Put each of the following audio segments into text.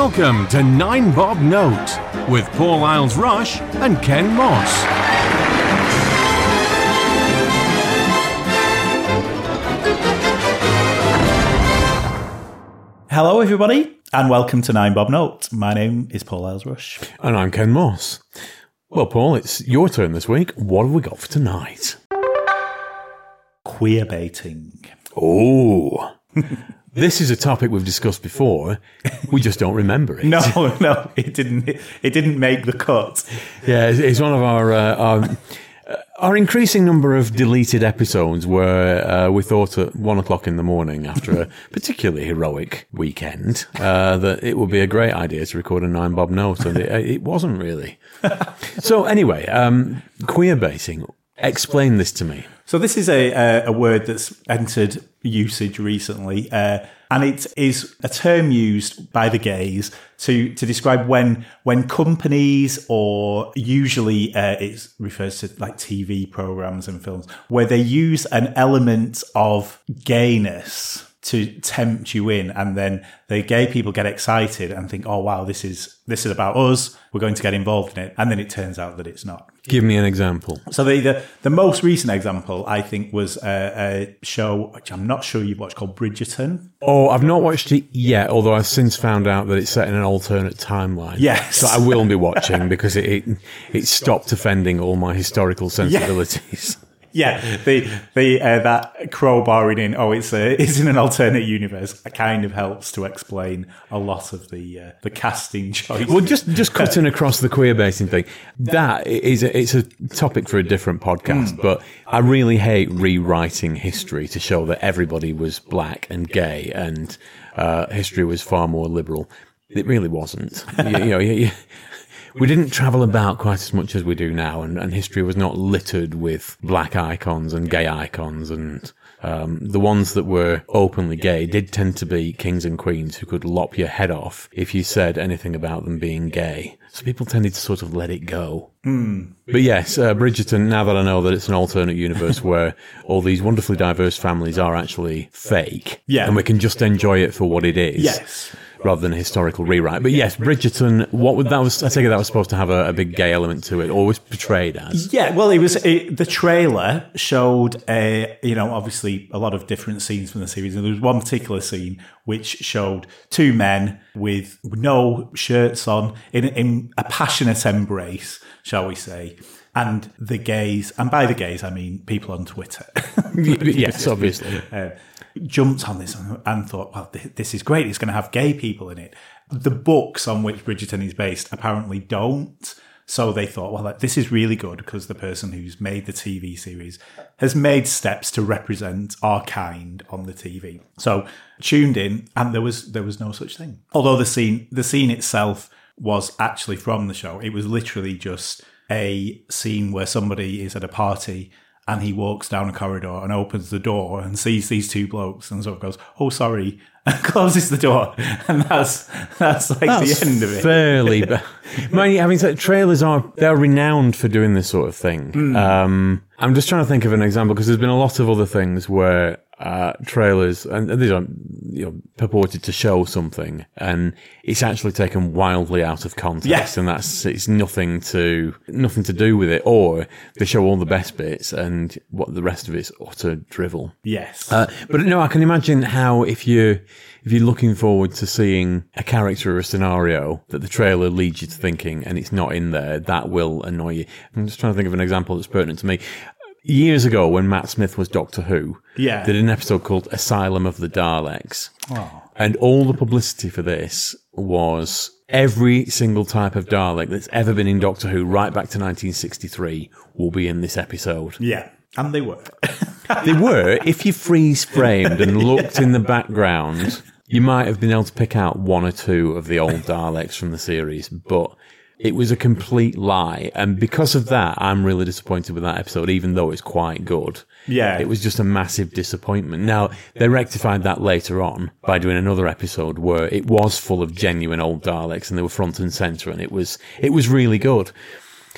Welcome to Nine Bob Note with Paul Isles Rush and Ken Moss. Hello, everybody, and welcome to Nine Bob Note. My name is Paul Isles Rush. And I'm Ken Moss. Well, Paul, it's your turn this week. What have we got for tonight? Queer baiting. Oh, this is a topic we've discussed before. We just don't remember it. No, no, it didn't. It didn't make the cut. Yeah, it's, it's one of our. Uh, our uh, our increasing number of deleted episodes where uh, we thought at one o'clock in the morning after a particularly heroic weekend uh, that it would be a great idea to record a nine bob note, and it, it wasn't really. so anyway, um, queer baiting. Explain this to me. So this is a a, word that's entered usage recently, uh, and it is a term used by the gays to to describe when when companies or usually uh, it refers to like TV programs and films where they use an element of gayness to tempt you in and then the gay people get excited and think oh wow this is this is about us we're going to get involved in it and then it turns out that it's not Give me an example. so the the, the most recent example i think was a, a show which i'm not sure you've watched called bridgerton Oh, I've not watched it yet, although I've since found out that it's set in an alternate timeline. Yes. So I will be watching because it, it, it stopped offending all my historical sensibilities. yeah the the uh, that crowbarring in oh it's a, it's in an alternate universe kind of helps to explain a lot of the uh, the casting choice Well, just just cutting across the queer baiting thing, that is a, it's a topic for a different podcast. But I really hate rewriting history to show that everybody was black and gay and uh, history was far more liberal. It really wasn't. you, you know, you, you- we didn't travel about quite as much as we do now, and, and history was not littered with black icons and gay icons and. Um, the ones that were openly gay did tend to be kings and queens who could lop your head off if you said anything about them being gay. So people tended to sort of let it go. But yes, uh, Bridgerton, now that I know that it's an alternate universe where all these wonderfully diverse families are actually fake, Yeah. and we can just enjoy it for what it is, Yes. Rather than a historical rewrite. But yes, Bridgerton, what would that was? I take it that was supposed to have a, a big gay element to it, or was portrayed as. Yeah, well, it was it, the trailer showed a you know obviously a lot of different scenes from the series, and there was one particular scene which showed two men with no shirts on in in a passionate embrace, shall we say. And the gays, and by the gays I mean people on Twitter, yes, obviously. uh, jumped on this and, thought, well, this is great. It's going to have gay people in it. The books on which Bridgerton is based apparently don't. So they thought, well, this is really good because the person who's made the TV series has made steps to represent our kind on the TV. So tuned in, and there was there was no such thing. Although the scene the scene itself was actually from the show. It was literally just a scene where somebody is at a party and he walks down a corridor and opens the door and sees these two blokes and sort of goes, "Oh, sorry," and closes the door, and that's that's like That's the end of it. Fairly, mind you, having said trailers are they're renowned for doing this sort of thing. Hmm. Um, I'm just trying to think of an example because there's been a lot of other things where uh, trailers and these are you know purported to show something and it's actually taken wildly out of context Yeah. and that's it's nothing to nothing to do with it or they show all the best bits and what the rest of it's utter drivel. Yes, Uh, but no, I can imagine how if you if you're looking forward to seeing a character or a scenario that the trailer leads you to thinking and it's not in there, that will annoy you. I'm just trying to think of an example that's pertinent to me. Years ago, when Matt Smith was Doctor Who, Yeah. did an episode called Asylum of the Daleks, oh. and all the publicity for this was every single type of Dalek that's ever been in Doctor Who, right back to 1963, will be in this episode. yeah, and they were. They were, if you freeze framed and looked in the background, you might have been able to pick out one or two of the old Daleks from the series, but it was a complete lie. And because of that, I'm really disappointed with that episode, even though it's quite good. Yeah. It was just a massive disappointment. Now, they rectified that later on by doing another episode where it was full of genuine old Daleks and they were front and center and it was, it was really good.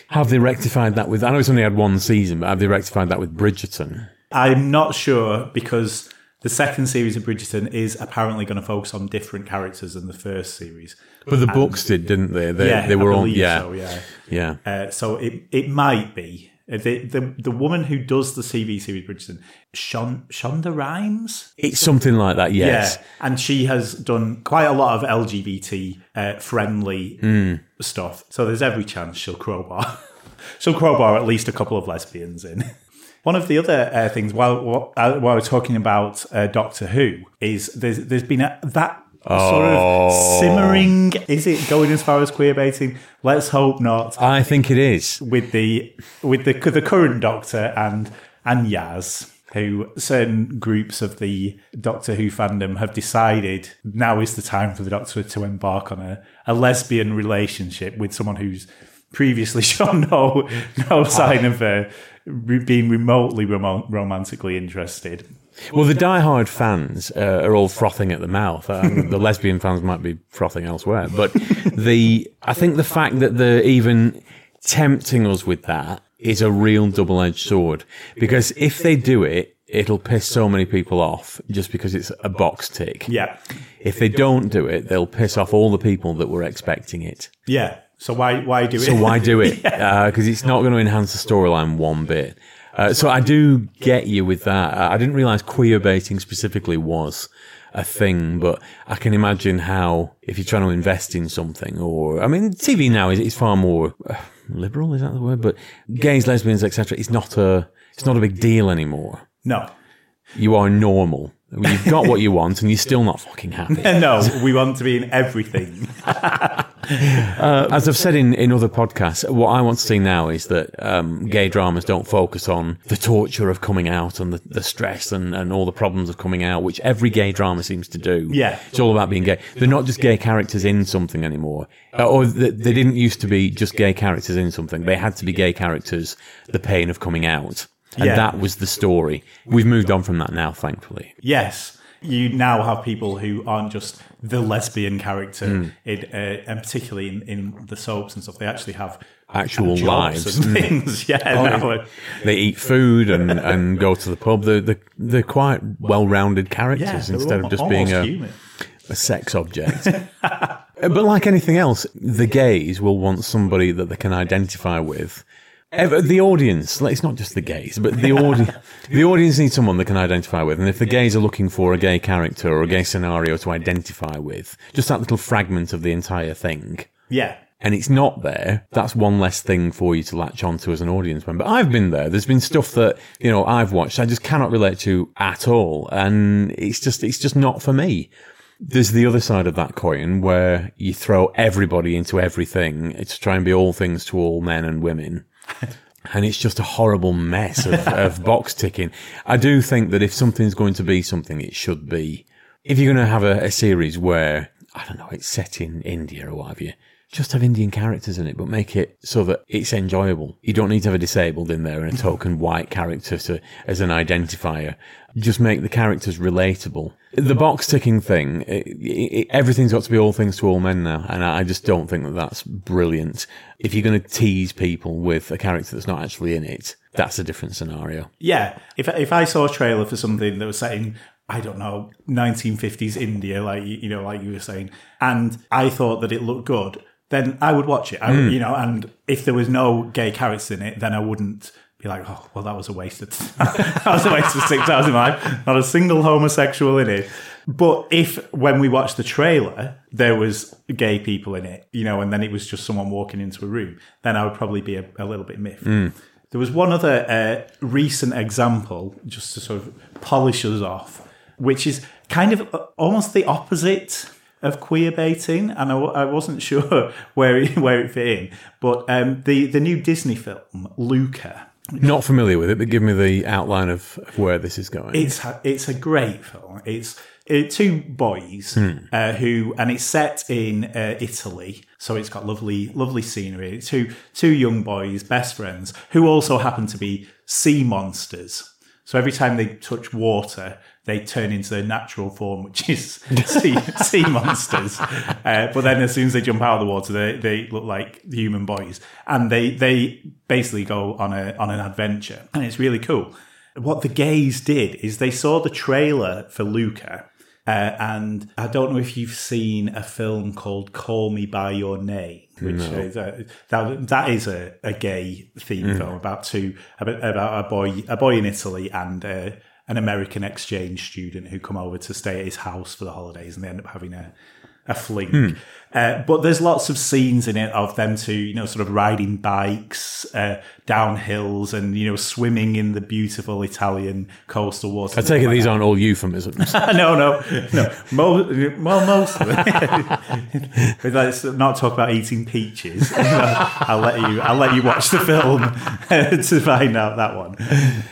Have they rectified that with, I know it's only had one season, but have they rectified that with Bridgerton? I'm not sure because The second series of Bridgerton is apparently going to focus on different characters than the first series. But the books did, didn't they? They, yeah, they were all yeah, so, yeah. yeah. Uh, so it it might be Uh, the the the woman who does the TV series Bridgerton, Shon, Shonda Rhimes. It's something like that. Yes. Yeah, and she has done quite a lot of LGBT uh, friendly Hmm. stuff. So there's every chance she'll crowbar, she'll crowbar at least a couple of lesbians in. One of the other uh, things while while uh, while we're talking about uh, Doctor Who is there's there's been a, that sort Oh. of simmering. Is it going as far as queer baiting? Let's hope not. I think it is. With the with the the current Doctor and and Yaz, who certain groups of the Doctor Who fandom have decided now is the time for the Doctor to embark on a, a lesbian relationship with someone who's previously shown no no sign of uh, re- being remotely romo- romantically interested. Well, the die-hard fans uh, are all frothing at the mouth. Um, the lesbian fans might be frothing elsewhere, but the I think the fact that they're even tempting us with that is a real double-edged sword. Because if they do it, it'll piss so many people off just because it's a box tick. Yeah, If they don't do it, they'll piss off all the people that were expecting it. yeah. So why why do it? So why do it? Because it's not going to enhance the storyline one bit. Uh, so I do get you with that. Uh, I didn't realize queer baiting specifically was a thing, but I can imagine how if you're trying to invest in something, or I mean, TV now is, is far more uh, liberal. Is that the word? But gays, lesbians, etc. It's not a it's not a big deal anymore. no. You are normal. You've got what you want, and you're still not fucking happy. No, we want to be in everything. As I've said in, in other podcasts, what I want to see now is that um, gay dramas don't focus on the torture of coming out and the, the stress and, and all the problems of coming out, which every gay drama seems to do. Yeah. It's all about being gay. They're not just gay characters in something anymore. Uh, or th- they didn't used to be just gay characters in something. They had to be gay characters, the pain of coming out. And Yeah. that was the story. We've moved on from that now, thankfully. Yes, you now have people who aren't just the lesbian character, in, uh, and particularly in, in the soaps and stuff. They actually have Actual lives. and things. Yeah, uh, They eat food and, and go to the pub. They're, they're, they're quite well-rounded characters yeah, instead of just being a, human. a sex object. but like anything else, the gays will want somebody that they can identify with. Eh, Ev- The audience, it's not just the gays, but the audience, the audience needs someone they can identify with. And if the gays are looking for a gay character or a gay scenario to identify with, just that little fragment of the entire thing, Yeah, and it's not there, that's one less thing for you to latch onto as an audience member. I've been there. There's been stuff that, you know, I've watched I just cannot relate to at all. And it's just, it's just not for me. There's the other side of that coin where you throw everybody into everything to try and be all things to all men and women. And it's just a horrible mess of, of box ticking. I do think that if something's going to be something, it should be. If you're going to have a, a series where, I don't know, it's set in India or what have you, just have Indian characters in it, but make it so that it's enjoyable. You don't need to have a disabled in there and a token white character to, as an identifier. Just make the characters relatable. The box ticking thing, it, it, everything's got to be all things to all men now, and I just don't think that that's brilliant. If you're going to tease people with a character that's not actually in it, that's a different scenario. yeah. If if I saw a trailer for something that was set in I don't know 1950s India, like you know, like you were saying, and I thought that it looked good, then I would watch it. I, would hmm. You know, and if there was no gay characters in it, then I wouldn't be like, oh, well, that was a waste of that was a waste of six hours of my life. Not a single homosexual in it. But if when we watched the trailer there was gay people in it, you know, and then it was just someone walking into a room, then I would probably be a, a little bit miffed. There was one other uh, recent example, just to sort of polish us off, which is kind of uh, almost the opposite of queer baiting, and I, w- I wasn't sure where it, where it fit in. But um, the the new Disney film Luca, Not familiar with it, but give me the outline of, of where this is going. it's it's a great film. It's uh, two boys uh, who, and it's set in uh, Italy, so it's got lovely, lovely scenery. Two two young boys, best friends, who also happen to be sea monsters. So every time they touch water, they turn into their natural form, which is sea, sea monsters. Uh, but then as soon as they jump out of the water, they, they look like human boys, and they they basically go on a on an adventure, and it's really cool. what the gays did is they saw the trailer for Luca. Uh, and I don't know if you've seen a film called Call Me By Your Name, which is a, that, that is a, a gay themed film about two about, about a boy a boy in Italy and uh, an American exchange student who come over to stay at his house for the holidays, and they end up having a a fling. Uh, but there's lots of scenes in it of them two, you know, sort of riding bikes uh, down hills and you know swimming in the beautiful Italian coastal waters. I take it these aren't all euphemisms. no, no, no. Mo- well, most of it. Let's not talk about eating peaches. I'll let you. I'll let you watch the film to find out that one.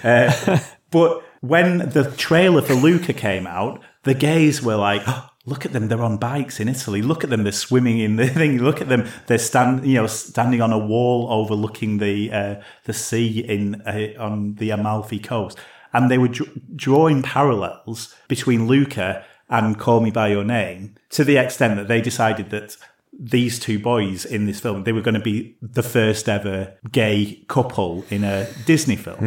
Uh, but when the trailer for Luca came out, the gays were like. "Oh, Look at them; they're on bikes in Italy. Look at them; they're swimming in the thing. Look at them; they're stand, you know, standing on a wall overlooking the uh, the sea in uh, on the Amalfi coast and they were dr- drawing parallels between Luca and Call Me by Your Name to the extent that they decided that these two boys in this film they were going to be the first ever gay couple in a Disney film.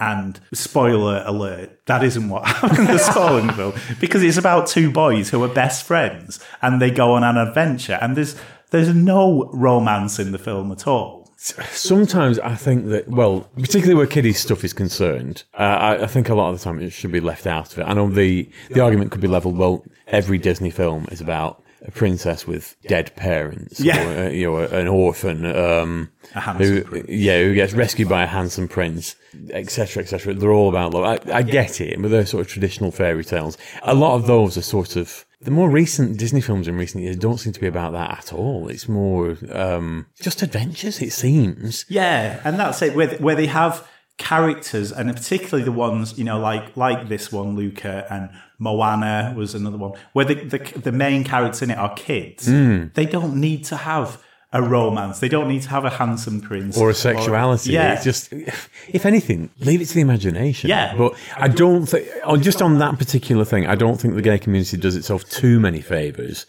And spoiler alert, that isn't what happened in the Stalin film because it's about two boys who are best friends and they go on an adventure and there's there's no romance in the film at all. Sometimes I think that, well, particularly where kiddies stuff is concerned, uh, I, I think a lot of the time it should be left out of it. I know the the argument could be leveled. Well, every Disney film is about a princess with dead parents, Yeah. or, uh, you know, an orphan, um, A handsome who, prince. yeah, who gets rescued by a handsome prince, etc., etc. They're all about love. I, I get it, but they're sort of traditional fairy tales. A lot of those are sort of the more recent Disney films in recent years don't seem to be about that at all. It's more um, just adventures. It seems. Yeah, and that's it. Where where they have characters, and particularly the ones you know, like like this one, Luca and Moana was another one, where the the, the main characters in it are kids. Hmm. They don't need to have a romance. They don't need to have a handsome prince or a sexuality. yeah, It's just, if anything, leave it to the imagination. Yeah. But I don't think, on just on that particular thing, I don't think the gay community does itself too many favors.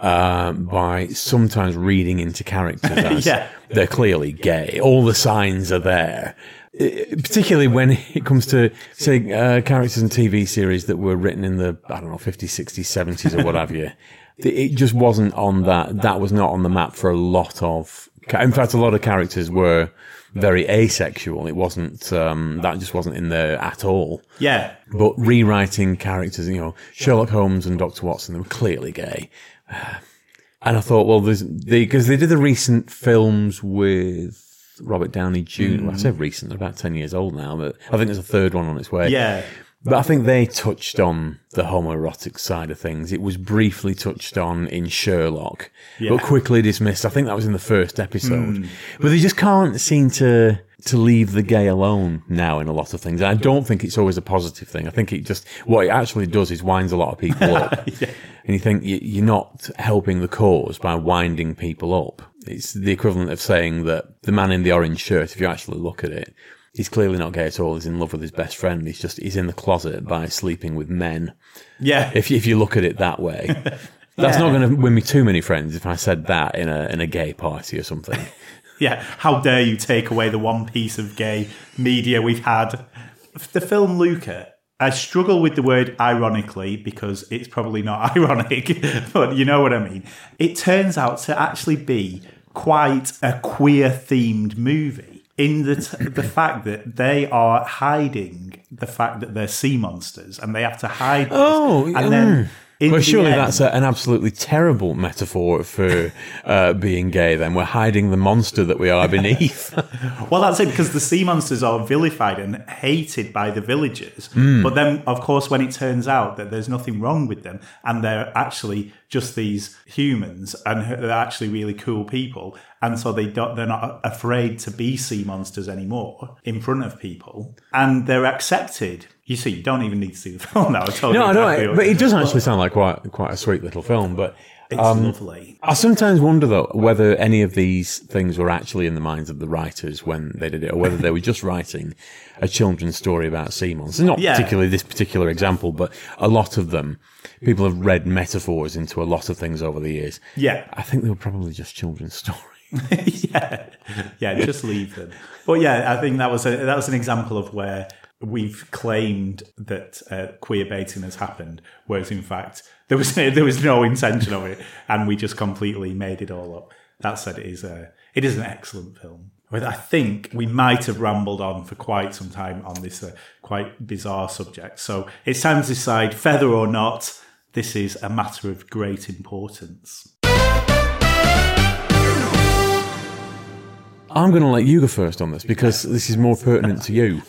Um, by sometimes reading into characters as Yeah. they're clearly gay. All the signs are there. I- Particularly when it comes to, say, uh, characters in TV series that were written in the, I don't know, 50s, 60s, 70s or what have you. It just wasn't on that, that was not on the map for a lot of, in fact, a lot of characters were very asexual. It wasn't, um, that just wasn't in there at all. yeah, But rewriting characters, you know, Sherlock Holmes and Dr. Watson, they were clearly gay. And I thought, well, there's the, because they did the recent films with Robert Downey Jr. Well, I hmm. say recent, they're about 10 years old now, but I think there's a third one on its way. yeah. But I think they touched on the homoerotic side of things. It was briefly touched on in Sherlock, but quickly dismissed. I think that was in the first episode. Hmm. But they just can't seem to to leave the gay alone now in a lot of things. And I don't think it's always a positive thing. I think it just what it actually does is winds a lot of people up. And you think you- you're not helping the cause by winding people up. It's the equivalent of saying that the man in the orange shirt, if you actually look at it, he's clearly not gay at all. He's in love with his best friend. He's just he's in the closet by sleeping with men. Yeah, If if you look at it that way, that's not going to win me too many friends if I said that in a in a gay party or something. yeah. How dare you take away the one piece of gay media we've had? The film Luca. I struggle with the word ironically because it's probably not ironic, but you know what I mean. It turns out to actually be quite a queer themed movie in the t- the fact that they are hiding the fact that they're sea monsters and they have to hide. this. Oh, and then oh. In well, surely end- that's a, an absolutely terrible metaphor for uh, being gay. Then we're hiding the monster that we are beneath. Well, that's it because the sea monsters are vilified and hated by the villagers. Hmm. But then, of course, when it turns out that there's nothing wrong with them and they're actually just these humans and they're actually really cool people, and so they don't, they're not afraid to be sea monsters anymore in front of people, and they're accepted. You see, you don't even need to see the film now. I told you. no, you I exactly don't. But it does actually sound like quite quite a sweet little film. But It's um, lovely. I sometimes wonder though whether any of these things were actually in the minds of the writers when they did it, or whether they were just writing a children's story about sea monsters. Not Yeah. particularly this particular example, but a lot of them. People have read metaphors into a lot of things over the years. Yeah. I think they were probably just children's stories. yeah, yeah, just leave them. But yeah, I think that was a, that was an example of where we've claimed that uh, queer baiting has happened, whereas in fact there was there was no intention of it, and we just completely made it all up. That said, it is a it is an excellent film. But I think we might have rambled on for quite some time on this uh, quite bizarre subject. So it's time to decide, feather or not, this is a matter of great importance. I'm going to let you go first on this because this is more pertinent to you.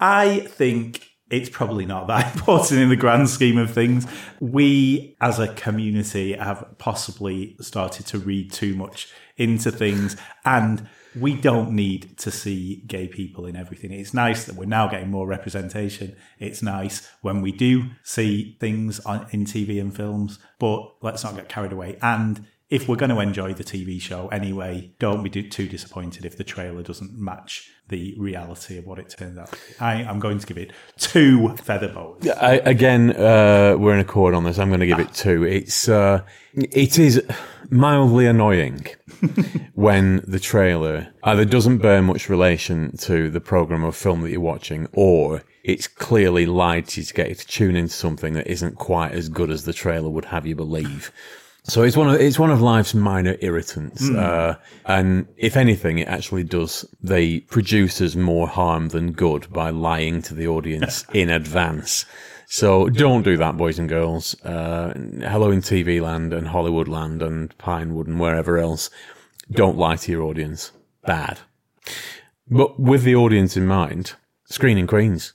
I think it's probably not that important in the grand scheme of things. We, as a community, have possibly started to read too much into things, and we don't need to see gay people in everything. It's nice that we're now getting more representation. It's nice when we do see things on, in TV and films, but let's not get carried away. And if we're going to enjoy the TV show anyway, don't be too disappointed if the trailer doesn't match the reality of what it turns out. I, am going to give it two feather. I, again, uh, we're in accord on this. I'm going to give it two. It's uh, it is mildly annoying when the trailer either doesn't bear much relation to the program or film that you're watching, or it's clearly lied to you to get you to tune into something that isn't quite as good as the trailer would have you believe. So it's one of it's one of life's minor irritants, mm. uh, and if anything, it actually does the producers more harm than good by lying to the audience in advance. So don't do that, boys and girls. Uh, hello in TV land and Hollywood land and Pinewood and wherever else. Don't lie to your audience. Bad. But with the audience in mind, screening queens.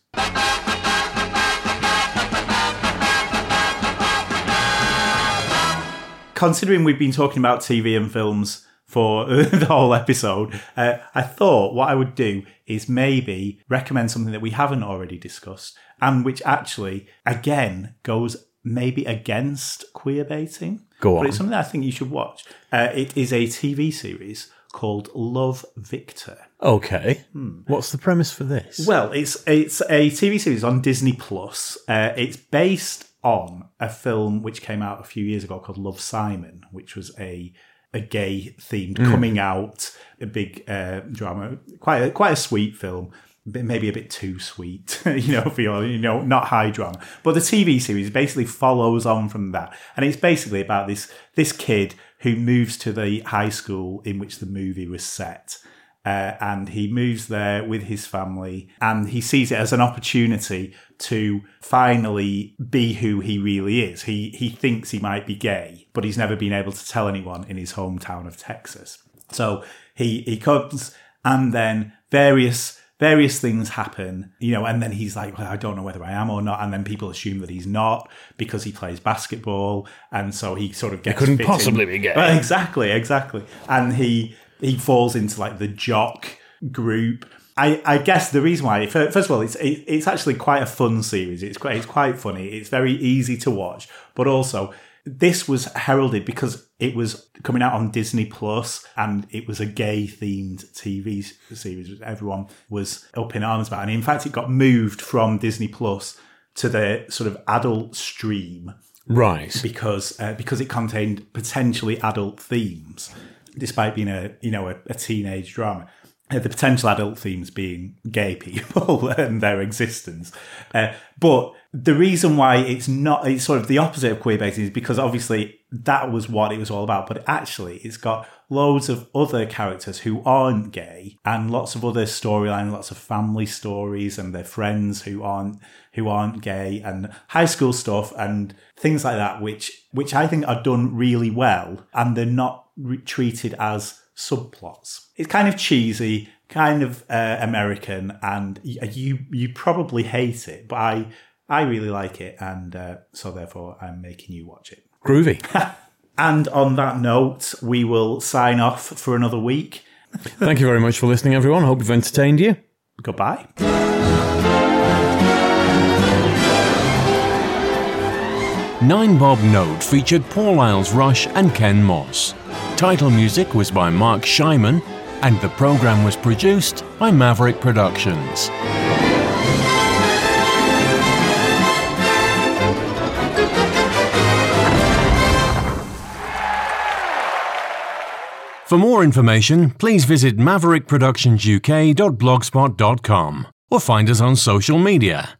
Considering we've been talking about TV and films for the whole episode, uh, I thought what I would do is maybe recommend something that we haven't already discussed and which actually, again, goes maybe against queer baiting. Go on. But it's something I think you should watch. Uh, it is a TV series called Love Victor. Okay. Hmm. What's the premise for this? Well, it's it's a TV series on Disney Plus. Uh, it's based on a film which came out a few years ago called Love Simon, which was a a gay themed mm. coming out, a big uh, drama, quite a, quite a sweet film. Maybe a bit too sweet, you know, for your, you know, not high drama. But the TV series basically follows on from that, and it's basically about this this kid who moves to the high school in which the movie was set, uh, and he moves there with his family and he sees it as an opportunity to finally be who he really is. He, he thinks he might be gay, but he's never been able to tell anyone in his hometown of Texas. So he, he comes and then various various things happen, you know, and then he's like, well, I don't know whether I am or not. And then people assume that he's not because he plays basketball. And so he sort of gets. He couldn't possibly in. be gay. Well, exactly, exactly. And he he falls into like the jock group. I, I guess the reason why, first of all, it's it, it's actually quite a fun series. It's quite it's quite funny. It's very easy to watch, but also this was heralded because it was coming out on Disney Plus and it was a gay themed TV series which everyone was up in arms about. And in fact, it got moved from Disney Plus to the sort of adult stream, right? Because uh, because it contained potentially adult themes despite being a you know a, a teenage drama. Uh, the potential adult themes being gay people and their existence, uh, but the reason why it's not it's sort of the opposite of queer baiting is because obviously that was what it was all about, but actually it's got loads of other characters who aren't gay and lots of other storyline, lots of family stories and their friends who aren't who aren't gay and high school stuff and things like that, which which I think are done really well and they're not re- treated as subplots. It's kind of cheesy, kind of uh, American, and you you probably hate it, but I I really like it, and uh, so therefore I'm making you watch it. Groovy. and on that note, we will sign off for another week. Thank you very much for listening, everyone. Hope we've entertained you. Goodbye. Nine Bob Note featured Paul Isles Rush and Ken Moss. Title music was by Mark Shyman, and the program was produced by Maverick Productions. For more information, please visit maverickproductionsuk.blogspot.com. or find us on social media.